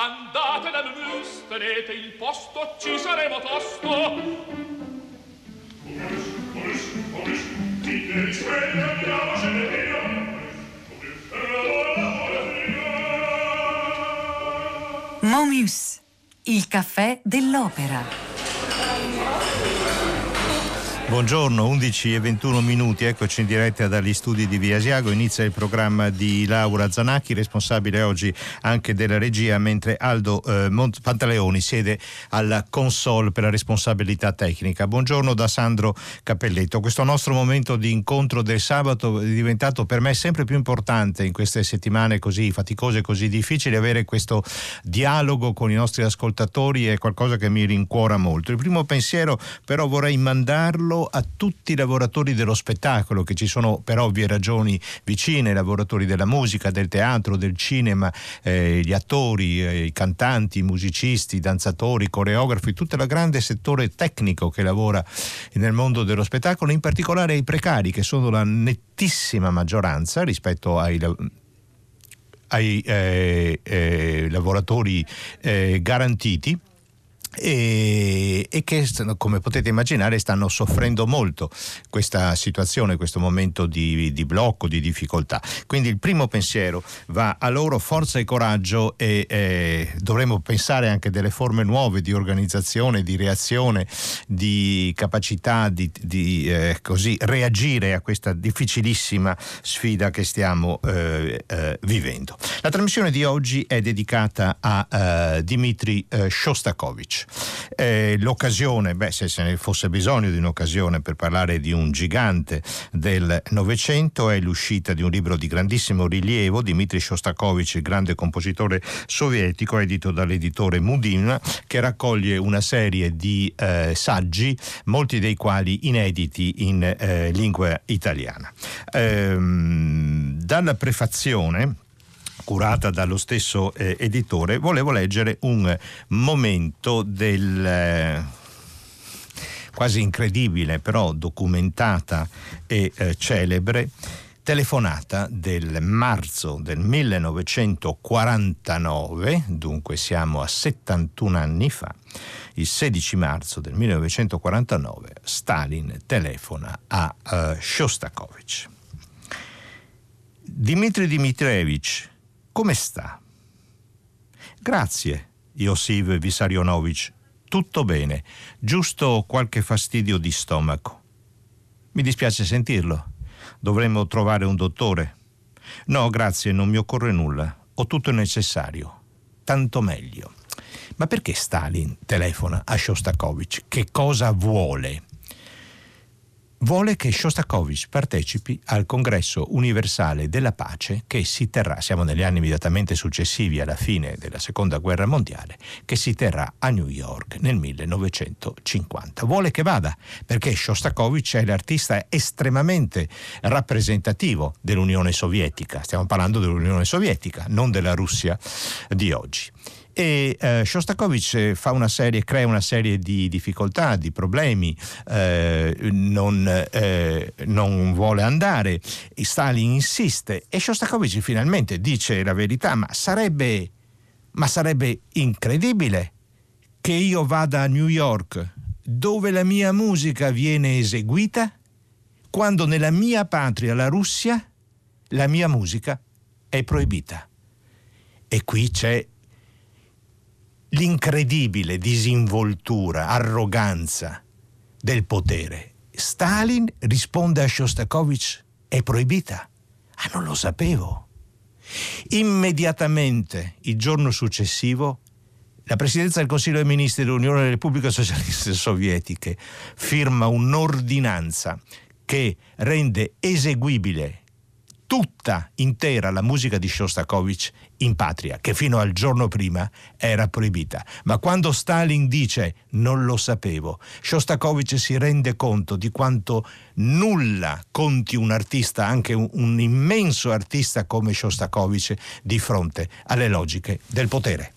Andate da Mus, tenete il posto, ci saremo tosto. Omis, omis, omis, dite di sveglia, andiamocene via. Momus, il caffè dell'opera. Buongiorno, 11 e 21 minuti, eccoci in diretta dagli studi di Via Asiago, inizia il programma di Laura Zanacchi, responsabile oggi anche della regia, mentre Aldo eh, Pantaleoni siede alla console per la responsabilità tecnica. Buongiorno da Sandro Cappelletto. Questo nostro momento di incontro del sabato è diventato per me sempre più importante in queste settimane così faticose così difficili, avere questo dialogo con i nostri ascoltatori è qualcosa che mi rincuora molto. Il primo pensiero però vorrei mandarlo a tutti i lavoratori dello spettacolo che ci sono per ovvie ragioni vicine, i lavoratori della musica, del teatro, del cinema, eh, gli attori, eh, i cantanti, i musicisti, i danzatori, i coreografi, tutto il grande settore tecnico che lavora nel mondo dello spettacolo, in particolare i precari che sono la nettissima maggioranza rispetto ai ai eh, eh, lavoratori eh, garantiti e, e, che come potete immaginare stanno soffrendo molto questa situazione, questo momento di, di, blocco, di difficoltà. Quindi il primo pensiero va a loro forza e coraggio e eh, dovremo pensare anche delle forme nuove di organizzazione, di reazione, di capacità di, di eh, così reagire a questa difficilissima sfida che stiamo eh, eh vivendo. La trasmissione di oggi è dedicata a eh, Dmitry eh, Shostakovich. Eh, l'occasione, beh, se se ne fosse bisogno di un'occasione per parlare di un gigante del Novecento, è l'uscita di un libro di grandissimo rilievo, Dmitry Shostakovich, il grande compositore sovietico, edito dall'editore Mudin, che raccoglie una serie di eh, saggi, molti dei quali inediti in eh, lingua italiana. Ehm, dalla prefazione curata dallo stesso eh, editore, volevo leggere un momento del... Eh, quasi incredibile, però documentata e eh, celebre, telefonata del marzo del 1949, dunque siamo a 71 anni fa, il 16 marzo del 1949, Stalin telefona a uh, Shostakovich. Dmitry Dmitrievich, come sta? Grazie, Iosif Vissarionovich. Tutto bene, giusto qualche fastidio di stomaco. Mi dispiace sentirlo. Dovremmo trovare un dottore. No, grazie, non mi occorre nulla. Ho tutto il necessario. Tanto meglio. Ma perché Stalin telefona a Shostakovich? Che cosa vuole? Vuole che Shostakovich partecipi al congresso universale della pace che si terrà, siamo negli anni immediatamente successivi alla fine della seconda guerra mondiale, che si terrà a New York nel 1950. Vuole che vada perché Shostakovich è l'artista estremamente rappresentativo dell'Unione Sovietica, stiamo parlando dell'Unione Sovietica, non della Russia di oggi e eh, Shostakovich fa una serie, crea una serie di difficoltà, di problemi, eh, non, eh, non, vuole andare, Stalin insiste e Shostakovich finalmente dice la verità, ma sarebbe, ma sarebbe incredibile che io vada a New York dove la mia musica viene eseguita quando nella mia patria, la Russia, la mia musica è proibita. E qui c'è l'incredibile disinvoltura, arroganza del potere. Stalin risponde a Shostakovich, è proibita. Ah, non lo sapevo. Immediatamente, il giorno successivo, la Presidenza del Consiglio dei Ministri dell'Unione delle Repubbliche Socialiste Sovietiche firma un'ordinanza che rende eseguibile tutta intera la musica di Shostakovich in patria, che fino al giorno prima era proibita. Ma quando Stalin dice non lo sapevo, Shostakovich si rende conto di quanto nulla conti un artista, anche un, un immenso artista come Shostakovich, di fronte alle logiche del potere.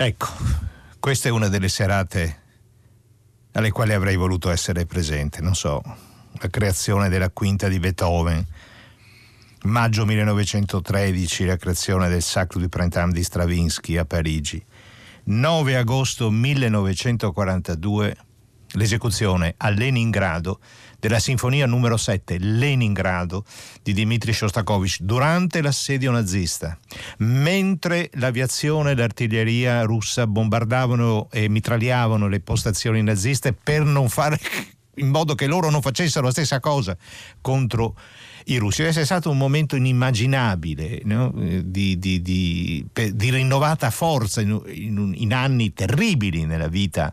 Ecco, questa è una delle serate alle quali avrei voluto essere presente, non so, la creazione della quinta di Beethoven, maggio 1913 la creazione del Sacro du Printemps di Stravinsky a Parigi, 9 agosto 1942 l'esecuzione a Leningrado della sinfonia numero 7 Leningrado di Dmitri Shostakovich durante l'assedio nazista, mentre l'aviazione e l'artiglieria russa bombardavano e mitragliavano le postazioni naziste per non fare in modo che loro non facessero la stessa cosa contro i russi. Deve essere stato un momento inimmaginabile no? di, di, di, di, rinnovata forza in, in, in, anni terribili nella vita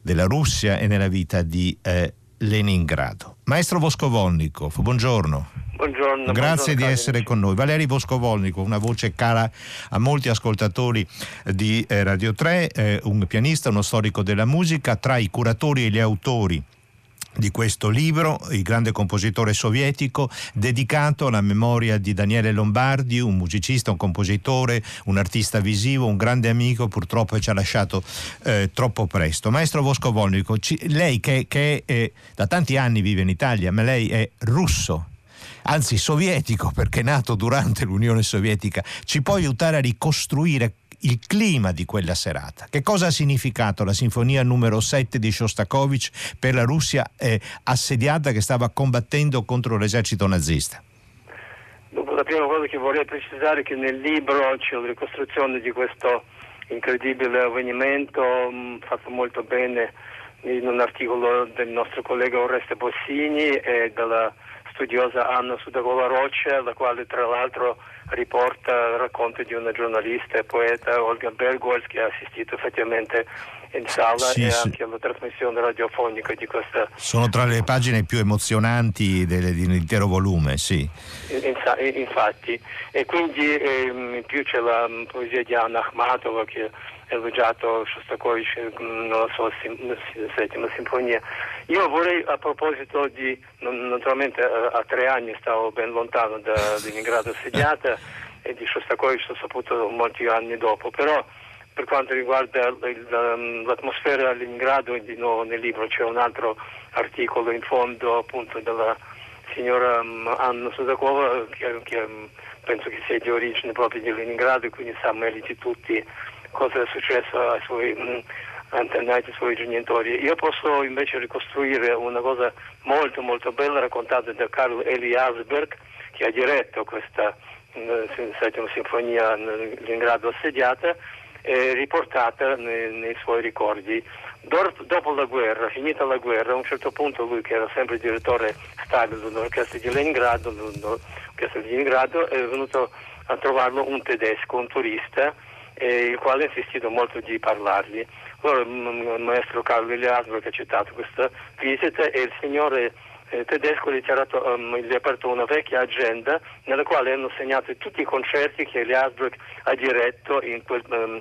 della Russia e nella vita di eh, Leningrado. Maestro Voscovolnikov, buongiorno. Buongiorno. Grazie buongiorno, di essere con noi. Valeri Voscovolnikov, una voce cara a molti ascoltatori di eh, Radio 3, eh, un pianista, uno storico della musica, tra i curatori e gli autori di questo libro, il grande compositore sovietico, dedicato alla memoria di Daniele Lombardi, un musicista, un compositore, un artista visivo, un grande amico, purtroppo ci ha lasciato eh, troppo presto. Maestro Voscovolnico, lei che, che eh, da tanti anni vive in Italia, ma lei è russo, anzi sovietico perché nato durante l'Unione Sovietica, ci può aiutare a ricostruire il clima di quella serata. Che cosa ha significato la sinfonia numero 7 di Shostakovich per la Russia eh, assediata che stava combattendo contro l'esercito nazista? Dopo la prima cosa che vorrei precisare è che nel libro c'è la ricostruzione di questo incredibile avvenimento mm, fatto molto bene in un articolo del nostro collega Oreste Bossini e della studiosa Anna Sudagova Roccia, la quale tra l'altro riporta il racconto di una giornalista e poeta Olga Bergols che ha assistito effettivamente in sala sì, e sì. anche alla trasmissione radiofonica di questa. Sono tra le pagine più emozionanti dell'intero volume, sì. infatti, e quindi ehm, in più c'è la poesia di Anna Akhmatova che elogiato Shostakovich nella sua settima sinfonia. Io vorrei a proposito di, naturalmente a, a tre anni stavo ben lontano da Leningrado assediata e di Shostakovich l'ho saputo molti anni dopo, però per quanto riguarda um, l'atmosfera a Leningrado, di nuovo nel libro c'è un altro articolo in fondo appunto della signora um, Anna Sudakova che, che um, penso che sia di origine proprio di Leningrado e quindi sa meglio di tutti cosa è successo ai suoi mh, antenati, ai suoi genitori. Io posso invece ricostruire una cosa molto molto bella raccontata da Carlo Eli Asberg che ha diretto questa mh, settima sinfonia in Leningrado assediata eh, riportata nei, nei, suoi ricordi. Dor- dopo la guerra, finita la guerra, a un certo punto lui che era sempre direttore stabile dell'orchestra di Leningrado, di Leningrado è venuto a trovarlo un tedesco, un turista, eh, il quale ha insistito molto di parlargli. Allora il maestro Carlo Eliasberg ha accettato questa visita e il signore eh, tedesco gli ha, um, aperto una vecchia agenda nella quale hanno segnato tutti i concerti che Eliasberg ha diretto in quel um,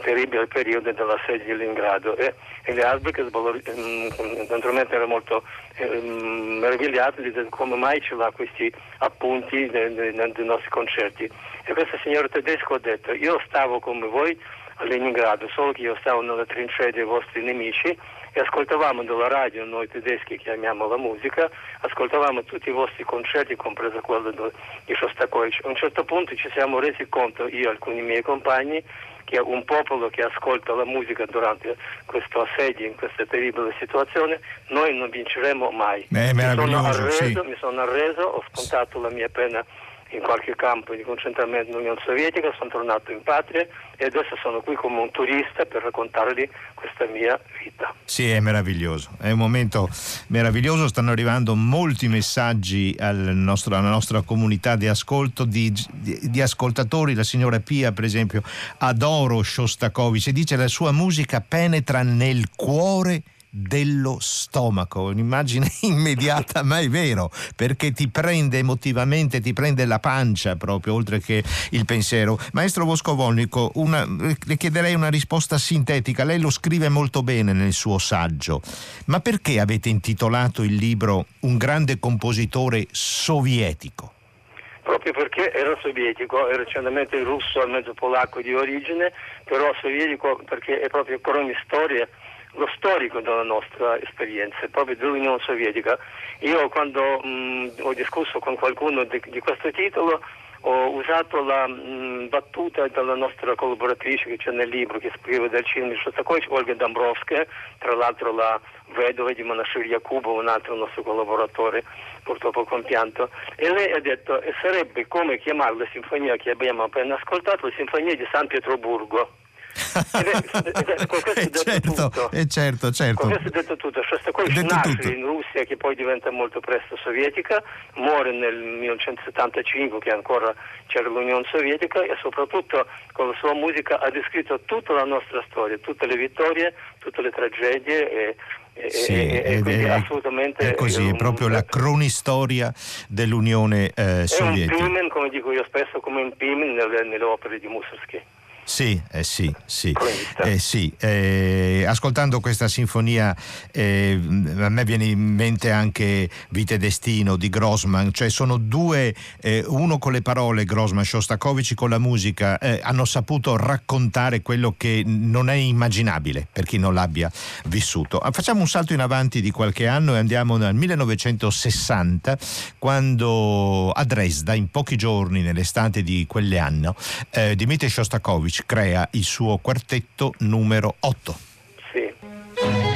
terribile periodo dell'assedio di Leningrado e Eliasberg um, naturalmente era molto um, meravigliato di come mai ce l'ha questi appunti dei, dei, dei nostri concerti e questo signore tedesco ha detto io stavo come voi a Leningrado solo che io stavo nella trincea dei vostri nemici e ascoltavamo dalla radio, noi tedeschi che amiamo la musica, ascoltavamo tutti i vostri concerti, compreso quello di Shostakovich. A un certo punto ci siamo resi conto, io e alcuni miei compagni, che un popolo che ascolta la musica durante questo assedio, in questa terribile situazione, noi non vinceremo mai. Beh, mi, sono arreso, sì. mi sono arreso, ho scontato la mia pena in qualche campo di concentramento nell'Unione Sovietica, sono tornato in patria e adesso sono qui come un turista per raccontargli questa mia vita. Sì, è meraviglioso, è un momento meraviglioso, stanno arrivando molti messaggi al nostro, alla nostra comunità di ascolto, di, di, di, ascoltatori, la signora Pia per esempio adoro Shostakovich e dice la sua musica penetra nel cuore dello stomaco, un'immagine immediata, ma è vero, perché ti prende emotivamente, ti prende la pancia proprio, oltre che il pensiero. Maestro Voscovolnico, una, le chiederei una risposta sintetica, lei lo scrive molto bene nel suo saggio, ma perché avete intitolato il libro Un grande compositore sovietico? proprio perché era sovietico, era certamente russo, mezzo polacco di origine, però sovietico perché è proprio cronistoria lo storico della nostra esperienza, proprio dell'Unione Sovietica. Io quando mh, ho discusso con qualcuno di, di questo titolo ho usato la mh, battuta della nostra collaboratrice che c'è nel libro che scrive del cinema Shostakovich, Olga Dombrovskaya, tra l'altro la vedova di Manashir Yakubov, un altro nostro collaboratore purtroppo compianto, e lei ha detto e sarebbe come chiamare la sinfonia che abbiamo appena ascoltato, la sinfonia di San Pietroburgo. Ed è- è- con questo Eh, detto certo, tutto. eh, certo, certo. Questo è detto tutto, Shostakovich Detto nasce tutto. in Russia che poi diventa molto presto sovietica, muore nel 1975 che ancora c'era l'Unione Sovietica e soprattutto con la sua musica ha descritto tutta la nostra storia, tutte le vittorie, tutte le tragedie e, e- Sì, e- e è, assolutamente è così, è un- proprio la cronistoria dell'Unione eh, è un Sovietica. pimen, come dico io spesso, come un pimen nelle, nelle opere di Mussorgsky. Sì, eh sì, sì, eh sì. Eh, ascoltando questa sinfonia eh, a me viene in mente anche Vita e Destino di Grossman, cioè sono due, eh, uno con le parole Grossman, Shostakovich con la musica, eh, hanno saputo raccontare quello che non è immaginabile per chi non l'abbia vissuto. Ah, Facciamo un salto in avanti di qualche anno e andiamo nel 1960 quando a Dresda in pochi giorni nell'estate di quell'anno Dmitry Shostakovich crea il suo quartetto numero 8. Sì.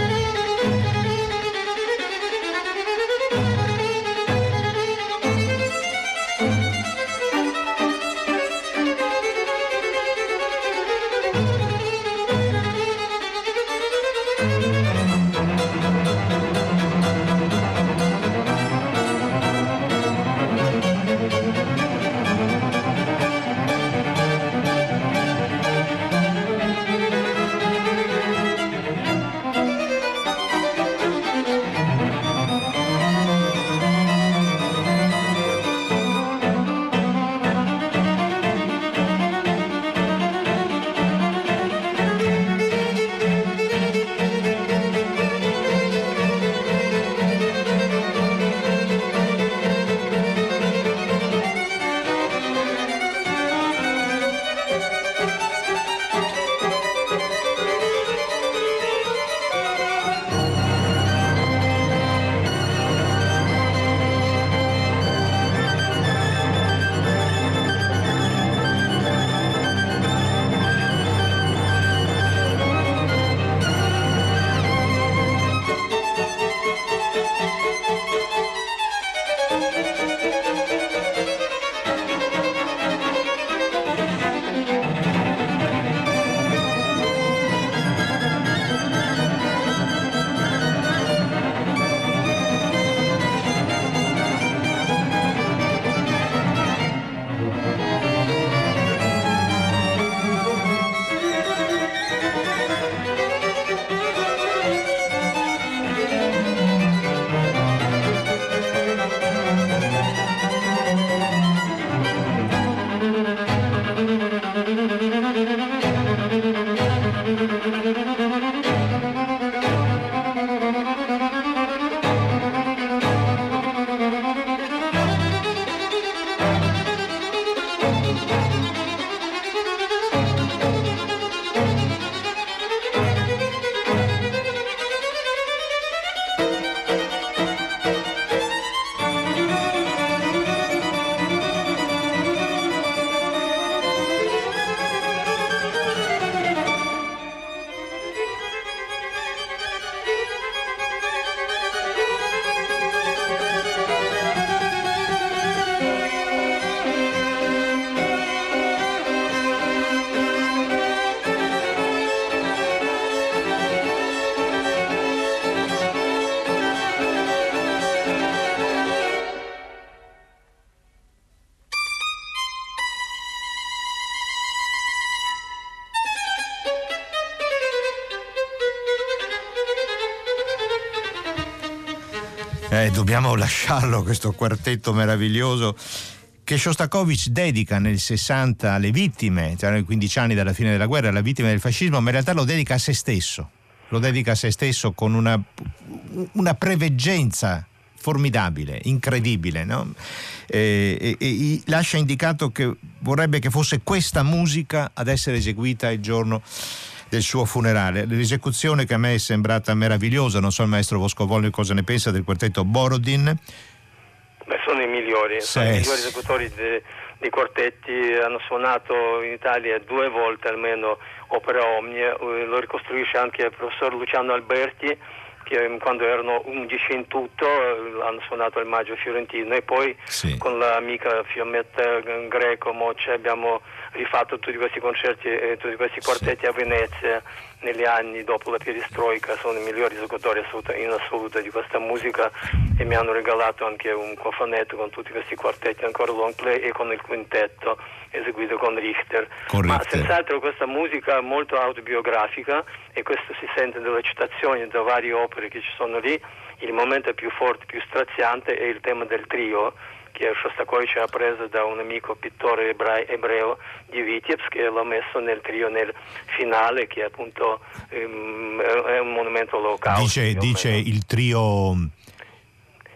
Dobbiamo lasciarlo questo quartetto meraviglioso che Shostakovich dedica nel 60 alle vittime, cioè nei 15 anni dalla fine della guerra, alle vittime del fascismo, ma in realtà lo dedica a se stesso, lo dedica a se stesso con una, una preveggenza formidabile, incredibile, no? e, e, e lascia indicato che vorrebbe che fosse questa musica ad essere eseguita il giorno del suo funerale. L'esecuzione che a me è sembrata meravigliosa, non so il maestro Voscovolli cosa ne pensa del quartetto Borodin. Beh, sono i migliori, Sì. sono i migliori esecutori di, di quartetti, hanno suonato in Italia due volte almeno opera omnia, eh, lo ricostruisce anche il professor Luciano Alberti che eh, quando erano 11 in tutto eh, hanno suonato al Maggio Fiorentino e poi Sì. con l'amica Fiammetta eh, Greco Moccia abbiamo rifatto tutti questi concerti e tutti questi quartetti a Venezia negli anni dopo la perestroica sono i migliori assoluta- in assoluto di questa musica e mi hanno regalato anche un cofanetto con tutti questi quartetti ancora long play e con il quintetto eseguito con Richter Con ma Richter. senz'altro questa musica molto autobiografica e questo si sente dalle citazioni da varie opere che ci sono lì il momento più forte, più straziante è il tema del trio che Shostakovich ha preso da un amico pittore ebra- ebreo di Vitebsk che l'ha messo nel trio nel finale che appunto ehm, è un monumento all'olocausto. Dice, dice il trio,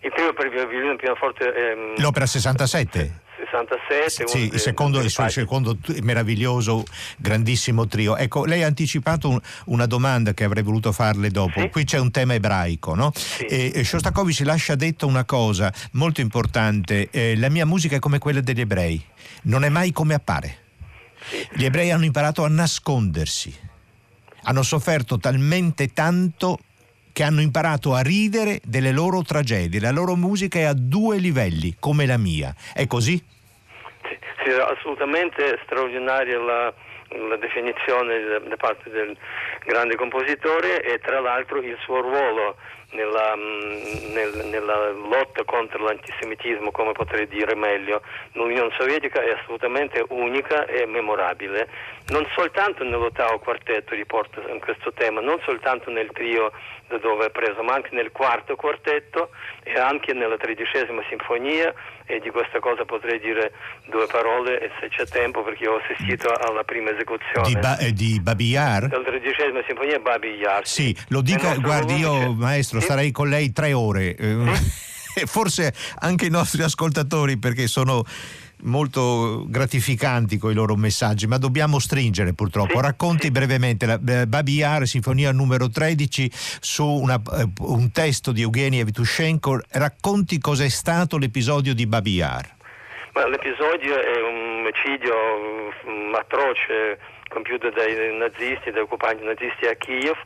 Il trio per violino e pianoforte ehm, l'opera 67. 67 uno Sì, il secondo, il suo secondo meraviglioso, grandissimo trio. Ecco, lei ha anticipato un- una domanda che avrei voluto farle dopo. Sì. Qui c'è un tema ebraico, no? Sì. E, Shostakovich lascia detto una cosa molto importante: eh, la mia musica è come quella degli ebrei, non è mai come appare. Gli ebrei hanno imparato a nascondersi, hanno sofferto talmente tanto che hanno imparato a ridere delle loro tragedie. La loro musica è a due livelli, come la mia. È così? Sì, sì, assolutamente straordinaria la, la definizione da, parte del grande compositore e tra l'altro il suo ruolo nella, mm, nel- nella lotta contro l'antisemitismo, come potrei dire meglio, nell'Unione Sovietica è assolutamente unica e memorabile, non soltanto nell'ottavo quartetto riporta questo tema, non soltanto nel trio dove è preso, ma anche nel quarto quartetto e anche nella tredicesima sinfonia e di questa cosa potrei dire due parole e se c'è tempo perché ho assistito alla prima esecuzione Di, ba- eh, di Babi Yar? della tredicesima sinfonia Babi Yar. Sì, lo dica, nostro guardi, io maestro Sì? starei con lei tre ore. eh, e Forse anche i nostri ascoltatori perché sono molto gratificanti con i loro messaggi, ma dobbiamo stringere purtroppo. Sì, Racconti sì. brevemente la eh, Babi Yar, sinfonia numero 13, su una- eh, un testo di Eugeni Evtushenko. Racconti cos'è stato l'episodio di Babi Yar. Ma l'episodio è un omicidio mm, atroce compiuto dai nazisti, dai occupanti nazisti a Kiev.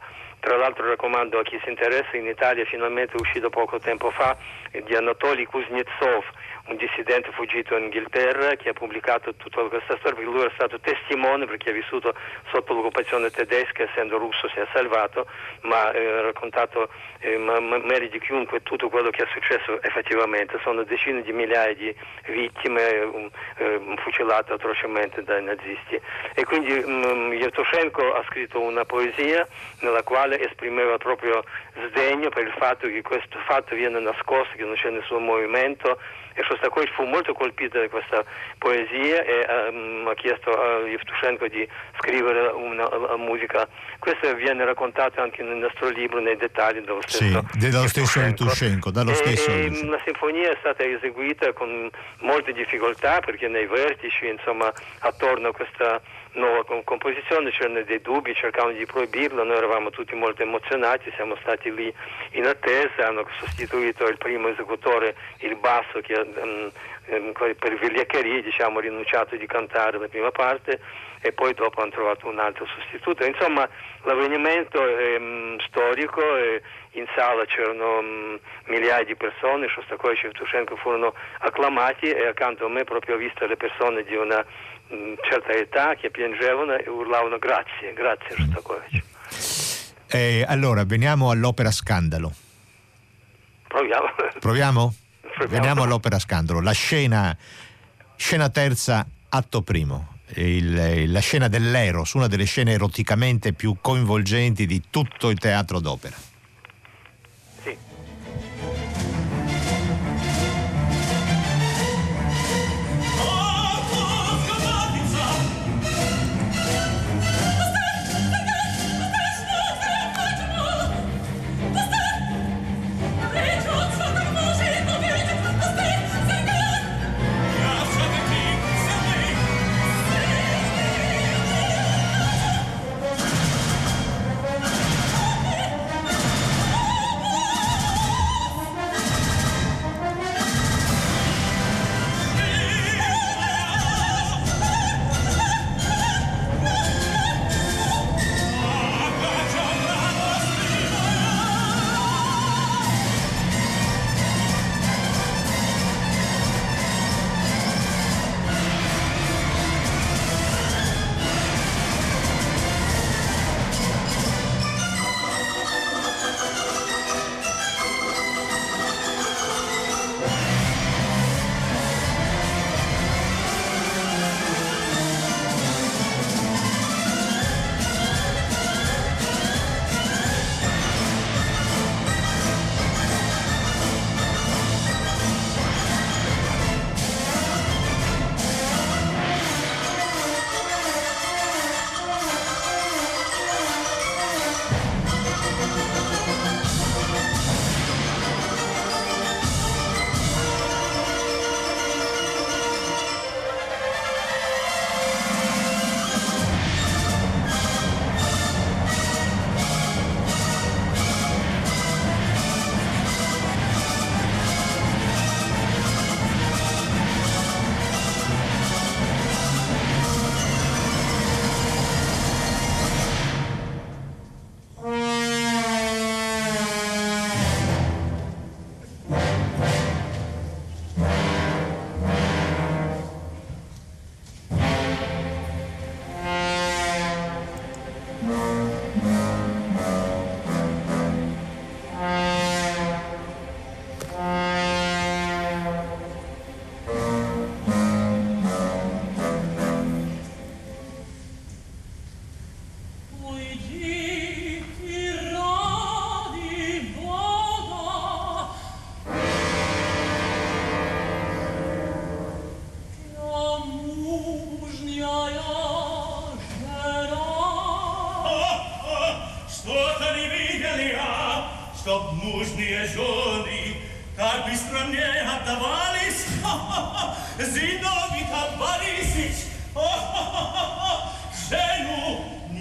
Tra l'altro raccomando a chi si interessa, in Italia finalmente è uscito poco tempo fa di Anatoly Kuznetsov, un dissidente fuggito in Inghilterra che ha pubblicato tutta questa storia perché lui era stato testimone perché ha vissuto sotto l'occupazione tedesca, essendo russo si è salvato, ma eh, ha raccontato eh, ma- ma- meglio di chiunque tutto quello che è successo effettivamente. Sono decine di migliaia di vittime eh, um, eh, fucilate atrocemente dai nazisti. E quindi mm, Yevtushenko ha scritto una poesia nella quale esprimeva proprio sdegno per il fatto che questo fatto viene nascosto, che non c'è nessun movimento e Shostakovich fu molto colpito da questa poesia e ehm, ha chiesto a Yevtushenko di scrivere una, una musica. Questo viene raccontato anche nel nostro libro nei dettagli dello Sì, stesso dello stesso Yevtushenko, dallo stesso e, Yevtushenko. la sinfonia è stata eseguita con molte difficoltà perché nei vertici, insomma, attorno a questa nuova com- composizione c'erano dei dubbi, cercavano di proibirla, noi eravamo tutti molto emozionati, siamo stati lì in attesa, hanno sostituito il primo esecutore, il basso che ehm, ehm, per vigliaccheria diciamo, ha rinunciato di cantare la prima parte e poi dopo hanno trovato un altro sostituto. Insomma, l'avvenimento è mm, storico e in sala c'erano mm, migliaia di persone, Shostakovich e Evtushenko furono acclamati e accanto a me proprio ho visto le persone di una certa età che piangevano e urlavano grazie, grazie Shostakovich. Eh, allora, veniamo all'opera Scandalo. Proviamo. Proviamo? Proviamo. Veniamo all'opera Scandalo. La scena, scena terza, atto primo. Il- la scena dell'Eros, una delle scene eroticamente più coinvolgenti di tutto il teatro d'opera.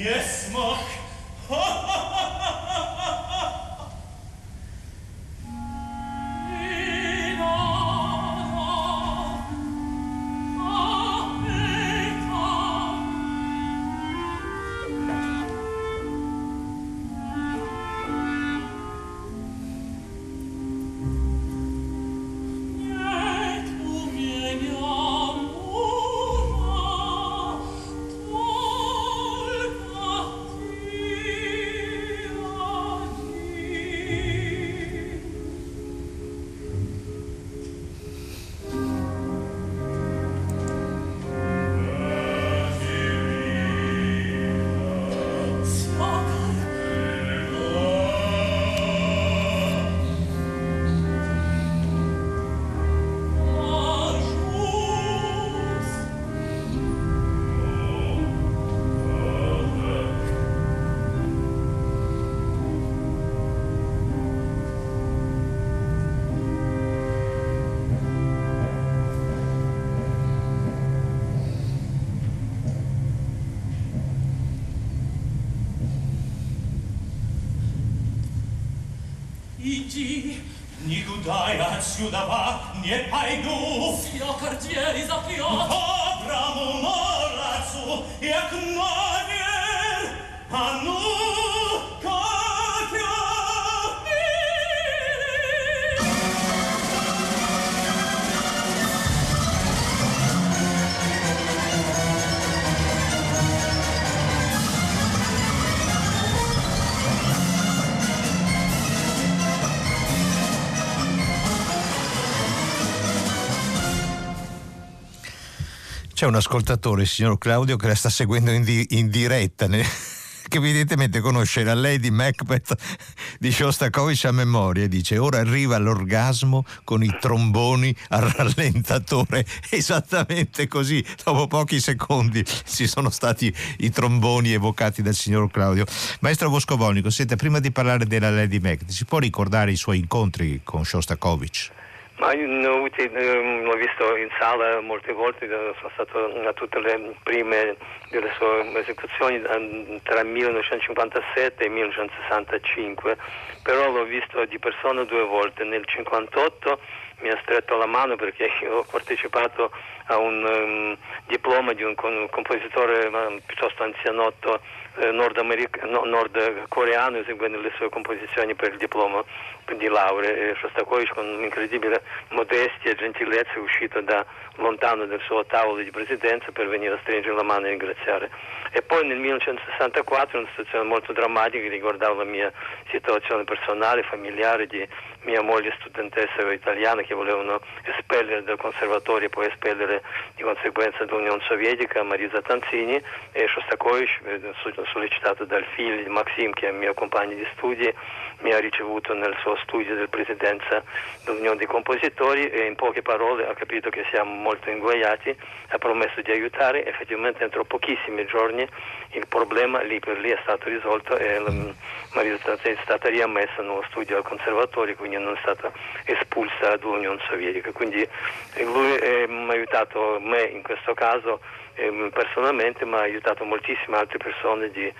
nie Mark. Иди, никуда я отсюда во не пойду. Свекор двери запрет. Доброму молодцу, як новер, а ну, C'è un ascoltatore, il signor Claudio, che la sta seguendo in, di- in diretta, ne- che evidentemente conosce la Lady Macbeth di Shostakovich a memoria dice ora arriva l'orgasmo con i tromboni al rallentatore. Esattamente così, dopo pochi secondi ci sono stati i tromboni evocati dal signor Claudio. Maestro Boscovolnico, senta, prima di parlare della Lady Macbeth, si può ricordare i suoi incontri con Shostakovich? Ma io ho avuti, ehm, l'ho visto in sala molte volte, eh, sono stato a tutte le prime delle sue esecuzioni eh, tra il 1957 e il 1965, però l'ho visto di persona due volte, nel 1958 mi ha stretto la mano perché ho partecipato a un ehm, diploma di un con- compositore eh, piuttosto anzianotto eh, no- nordcoreano eseguendo le sue composizioni per il diploma di laurea e Shostakovich con un'incredibile modestia e gentilezza è uscito da lontano dal suo tavolo di presidenza per venire a stringere la mano e ringraziare. E poi nel 1964 una situazione molto drammatica che riguardava la mia situazione personale, familiare di mia moglie studentessa italiana che volevano espellere dal conservatorio e poi espellere di conseguenza dall'Unione Sovietica Marisa Tanzini e Shostakovich, eh, so- sollecitato dal figlio di Maxim che è mio compagno di studi, mi ha ricevuto nel suo studio del presidenza dell'Unione dei Compositori e in poche parole ha capito che siamo molto inguaiati, ha promesso di aiutare, effettivamente entro pochissimi giorni il problema lì per lì è stato risolto e la Tanzini è stata riammessa nello studio al conservatorio, quindi non è stata espulsa dall'Unione Sovietica. Quindi eh, lui eh, ha aiutato me in questo caso eh, personalmente, ma ha aiutato moltissime altre persone di-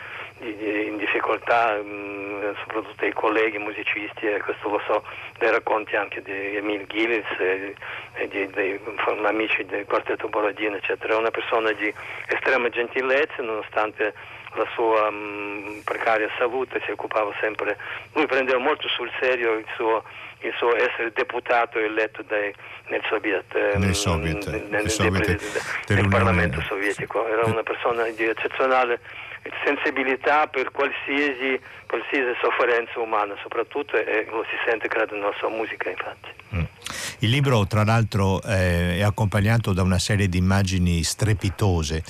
in difficoltà, mh, soprattutto i colleghi musicisti, e questo lo so dai racconti anche di Emil Gillis e, e di, dei amici del quartetto Borodino, eccetera. È una persona di estrema gentilezza, nonostante la sua mh, precaria salute, si occupava sempre, lui prendeva molto sul serio il suo, il suo essere deputato eletto dai, nel Soviet, ehm, Nel Soviet, nel- nel- nel Parlamento sovietico, era una persona di eccezionale sensibilità per qualsiasi, qualsiasi sofferenza umana soprattutto e lo si sente credo nella sua musica infatti. Mm. Il libro, tra l'altro, eh, è accompagnato da una serie di immagini strepitose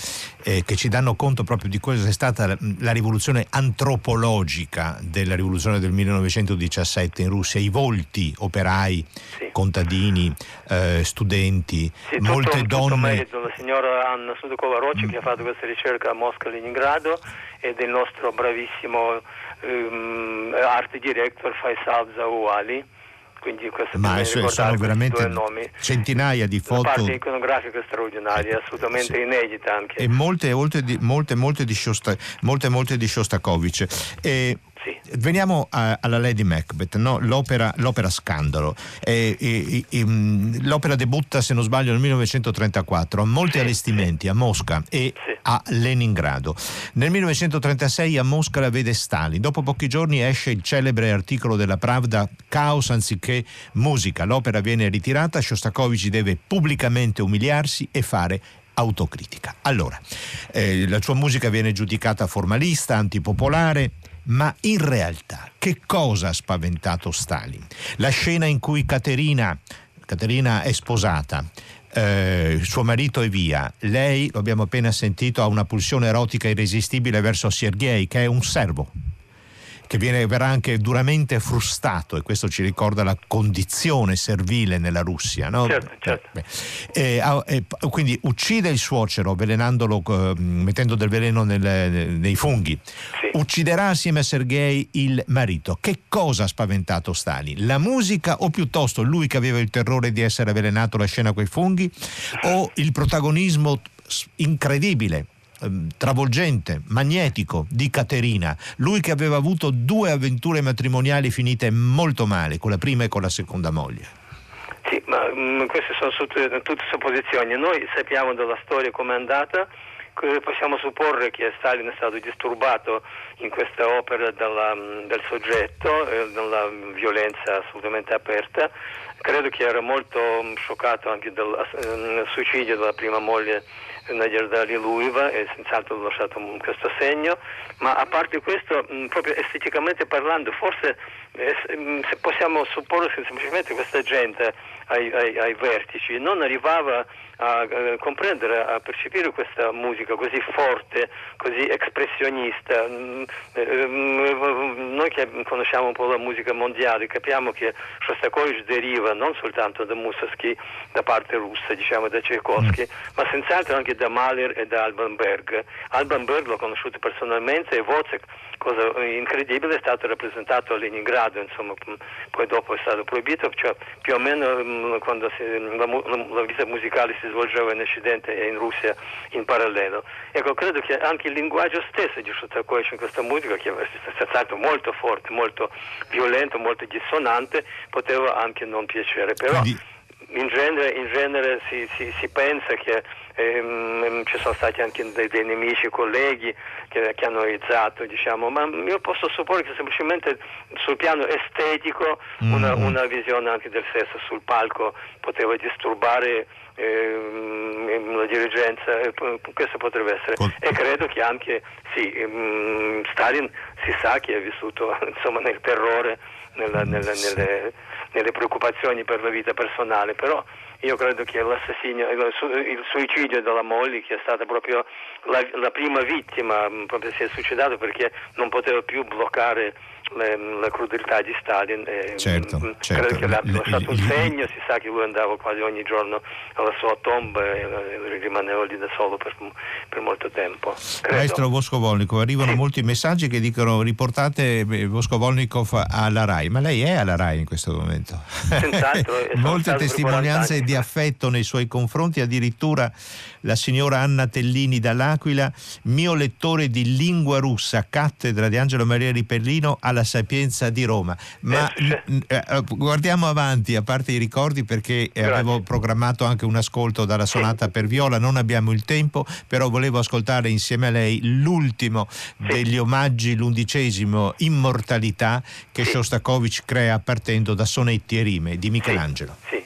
eh, che ci danno conto proprio di cosa è stata la, la rivoluzione antropologica della rivoluzione del 1917 in Russia, i volti operai, Sì. contadini, eh, studenti, Sì, tutto, molte tutto donne. merito della signora Anna Sudokova Rocci che ha fatto questa ricerca a Mosca e Leningrado e del nostro bravissimo ehm, art director Faisal Zawali quindi questo Ma sono veramente centinaia di foto parte iconografica straordinaria, assolutamente sì. inedita anche. e molte, molte, molte, molte di, Shosta- molte, molte di Shostakovich. E Sì. Veniamo a- alla Lady Macbeth, no? l'opera, l'opera scandalo. E- e- e- l'opera debutta, se non sbaglio, nel 1934, ha molti allestimenti a Mosca e Sì. a Leningrado. Nel 1936 a Mosca la vede Stalin. Dopo pochi giorni esce il celebre articolo della Pravda Caos anziché musica. L'opera viene ritirata, Shostakovich deve pubblicamente umiliarsi e fare autocritica. Allora, eh, la sua musica viene giudicata formalista, antipopolare, ma in realtà che cosa ha spaventato Stalin? La scena in cui Caterina, Caterina è sposata, eh, suo marito è via, lei, lo abbiamo appena sentito, ha una pulsione erotica irresistibile verso Sergei, che è un servo che viene, verrà anche duramente frustato e questo ci ricorda la condizione servile nella Russia. No? Certo, certo. Beh, eh, ah, eh, quindi uccide il suocero avvelenandolo, eh, mettendo del veleno nel- nei funghi. Sì. Ucciderà assieme a Sergei il marito. Che cosa ha spaventato Stalin? La musica o piuttosto lui che aveva il terrore di essere avvelenato la scena coi funghi? O il protagonismo incredibile? Ehm, travolgente, magnetico di Caterina, lui che aveva avuto due avventure matrimoniali finite molto male, con la prima e con la seconda moglie. Sì, ma mm, queste sono tutte, supposizioni. Noi sappiamo della storia come è andata, possiamo supporre che Stalin è stato disturbato in questa opera dalla, mm, del soggetto, eh, dalla violenza assolutamente aperta. Credo che era molto mm, scioccato anche dal eh, suicidio della prima moglie Nadia Lilueva e senz'altro ha lasciato questo segno, ma a parte questo, proprio esteticamente parlando, forse se- mh, se possiamo supporre che semplicemente questa gente ai, ai- ai vertici non arrivava a eh, comprendere, a percepire questa musica così forte, così espressionista. Mm, eh, mm, Noi che conosciamo un po' la musica mondiale capiamo che Shostakovich deriva non soltanto da Mussorgsky, da parte russa, diciamo da Tchaikovsky, ma senz'altro anche da Mahler e da Alban Berg. Alban Berg l'ho conosciuto personalmente e Wozzeck, cosa incredibile, è stato rappresentato a Leningrado, insomma, mm, poi dopo è stato proibito, cioè più o meno mm, quando si- la, la- vita musicale si svolgeva in Occidente e in Russia in parallelo. Ecco, credo che anche il linguaggio stesso di Shostakovich in questa musica, che è senz'altro molto forte, molto violento, molto dissonante, poteva anche non piacere. Però in genere, in genere si, si- si pensa che ehm, ci sono stati anche dei, dei nemici, colleghi che, che hanno izzato, diciamo, ma io posso supporre che semplicemente sul piano estetico una, Mhm. una visione anche del sesso sul palco poteva disturbare ehm, la dirigenza, e p- questo potrebbe essere. Col- E credo che anche sì, ehm, Stalin si sa che ha vissuto insomma, nel terrore, nella- nella- nelle, nelle preoccupazioni per la vita personale, però io credo che l'assassinio, il, su- il suicidio della moglie, che è stata proprio la, la prima vittima, proprio si è suicidato perché non poteva più bloccare la crudeltà di Stalin. e, Certo, mh, certo. Credo che le Il- lasciato un segno, si sa che lui andava quasi ogni giorno alla sua tomba e eh, rimaneva lì da solo per, per molto tempo. Credo. Maestro Voscovolnikov, arrivano molti messaggi che dicono riportate eh, Voscovolnikov alla RAI, ma lei è alla RAI in questo momento. Molte stato per 40 testimonianze di affetto nei suoi confronti, addirittura la signora Anna Tellini dall'Aquila, mio lettore di lingua russa, cattedra di Angelo Maria Ripellino alla Sapienza di Roma. Ma Eh, eh, eh, guardiamo avanti, a parte i ricordi, perché eh, avevo programmato anche un ascolto dalla sonata per viola, non abbiamo il tempo, però volevo ascoltare insieme a lei l'ultimo degli omaggi, l'undicesimo, Immortalità, che Shostakovich crea partendo da sonetti e rime di Michelangelo. Sì.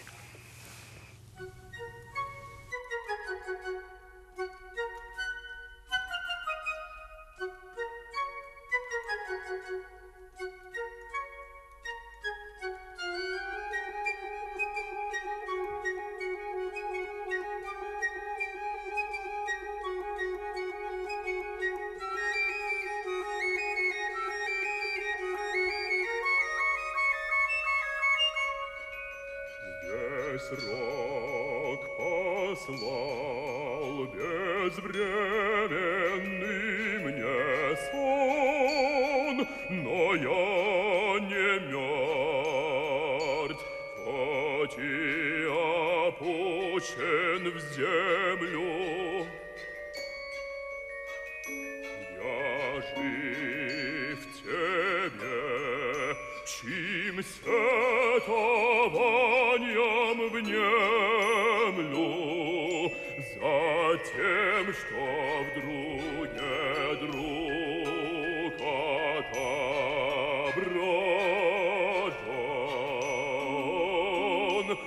отображен,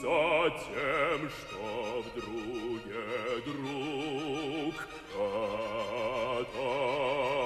затем, что в друге друг отображен.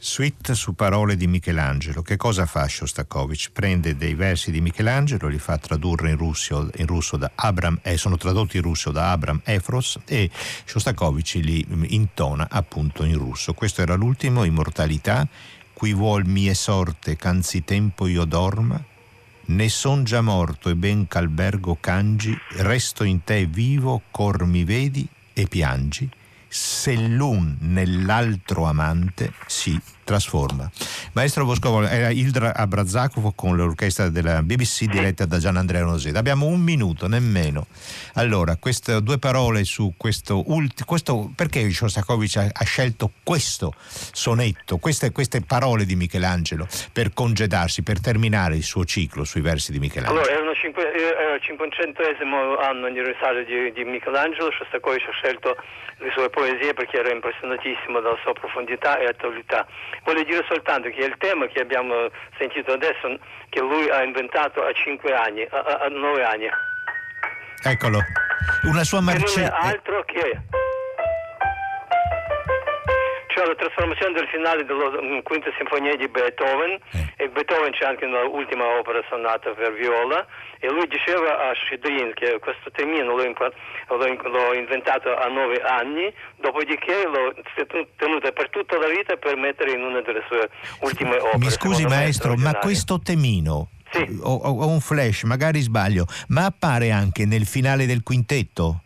Suite su parole di Michelangelo. Che cosa fa Shostakovich? Prende dei versi di Michelangelo, li fa tradurre in russo, in russo da Abram, eh, sono tradotti in russo da Abram Efros e Shostakovich li mm, intona appunto in russo. Questo era l'ultimo, Immortalità, qui vuol mie sorte, canzi tempo io dorma, ne son già morto e ben c'albergo cangi, resto in te vivo, cor mi vedi e piangi, se l'un nell'altro amante si trasforma. Maestro Boscovo, era Ildra Abrazakov con l'orchestra della BBC diretta da Gian Andrea Noseda. Abbiamo un minuto, nemmeno. Allora, queste due parole su questo ultimo... Questo, perché Shostakovich ha, ha scelto questo sonetto, queste, queste parole di Michelangelo per congedarsi, per terminare il suo ciclo sui versi di Michelangelo? Allora, erano cinque- era il 500 anno anniversario di, di Michelangelo, Shostakovich ha scelto le sue poesie perché era impressionatissimo dalla sua profondità e attualità. Voglio dire soltanto che il tema che abbiamo sentito adesso, che lui ha inventato a 5 anni, a, a, a 9 anni, Eccolo, una sua che non marcia... è altro che cioè la trasformazione del finale della mm, quinta sinfonia di Beethoven Eh. e Beethoven c'è anche nell'ultima opera sonata per viola e lui diceva a Shidrin che questo termine l'ho, impa- l'ho in- l'ho inventato a nove anni dopodiché l'ho tenuto per tutta la vita per mettere in una delle sue ultime opere Mi scusi maestro, ma questo temino, Sì. ho- ho un flash, magari sbaglio, ma appare anche nel finale del quintetto?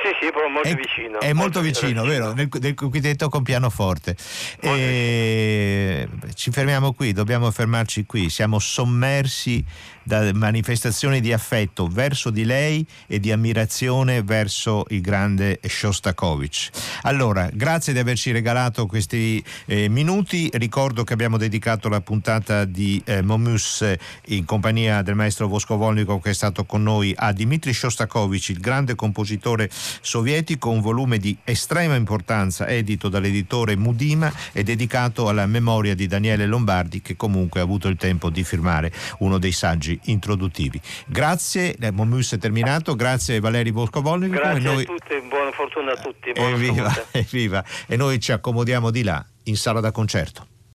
Sì, però molto è, vicino. È molto, vicino, vero? Nel, del quintetto con pianoforte. E ci fermiamo qui, dobbiamo fermarci qui. Siamo sommersi da manifestazioni di affetto verso di lei e di ammirazione verso il grande Shostakovich. Allora, grazie di averci regalato questi eh, minuti. Ricordo che abbiamo dedicato la puntata di eh, Momus in compagnia del maestro Vosco Volnico che è stato con noi a Dmitri Shostakovich, il grande compositore sovietico, un volume di estrema importanza edito dall'editore Mudima e dedicato alla memoria di Daniele Lombardi che comunque ha avuto il tempo di firmare uno dei saggi introduttivi. Grazie, il Momus è terminato, grazie Valeri Boscovolnico. Grazie noi... a tutti, buona fortuna a tutti. Evviva, evviva. E noi ci accomodiamo di là, in sala da concerto.